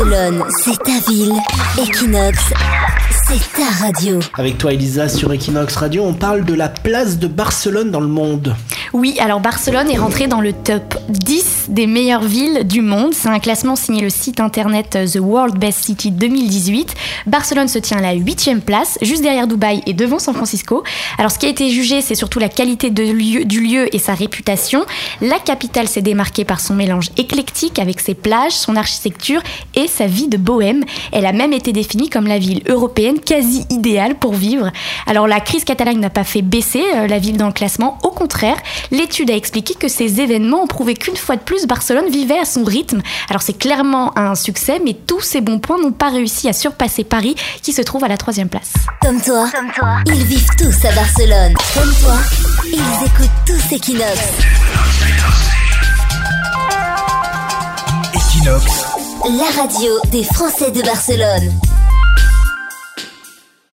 Barcelone, c'est ta ville. Equinox, c'est ta radio. Avec toi Elisa sur Equinox Radio, on parle de la place de Barcelone dans le monde. Oui, alors Barcelone est rentrée dans le top 10 des meilleures villes du monde. C'est un classement signé le site internet The World Best City 2018. Barcelone se tient à la 8 place, juste derrière Dubaï et devant San Francisco. Alors ce qui a été jugé, c'est surtout la qualité du lieu et sa réputation. La capitale s'est démarquée par son mélange éclectique avec ses plages, son architecture et sa vie de bohème. Elle a même été définie comme la ville européenne quasi idéale pour vivre. Alors la crise catalane n'a pas fait baisser euh, la ville dans le classement, au contraire, l'étude a expliqué que ces événements ont prouvé qu'une fois de plus Barcelone vivait à son rythme. Alors c'est clairement un succès, mais tous ces bons points n'ont pas réussi à surpasser Paris qui se trouve à la troisième place. Comme toi, Comme toi, ils vivent tous à Barcelone. Comme toi, ils écoutent tous Equinox. Equinox, La radio des Français de Barcelone.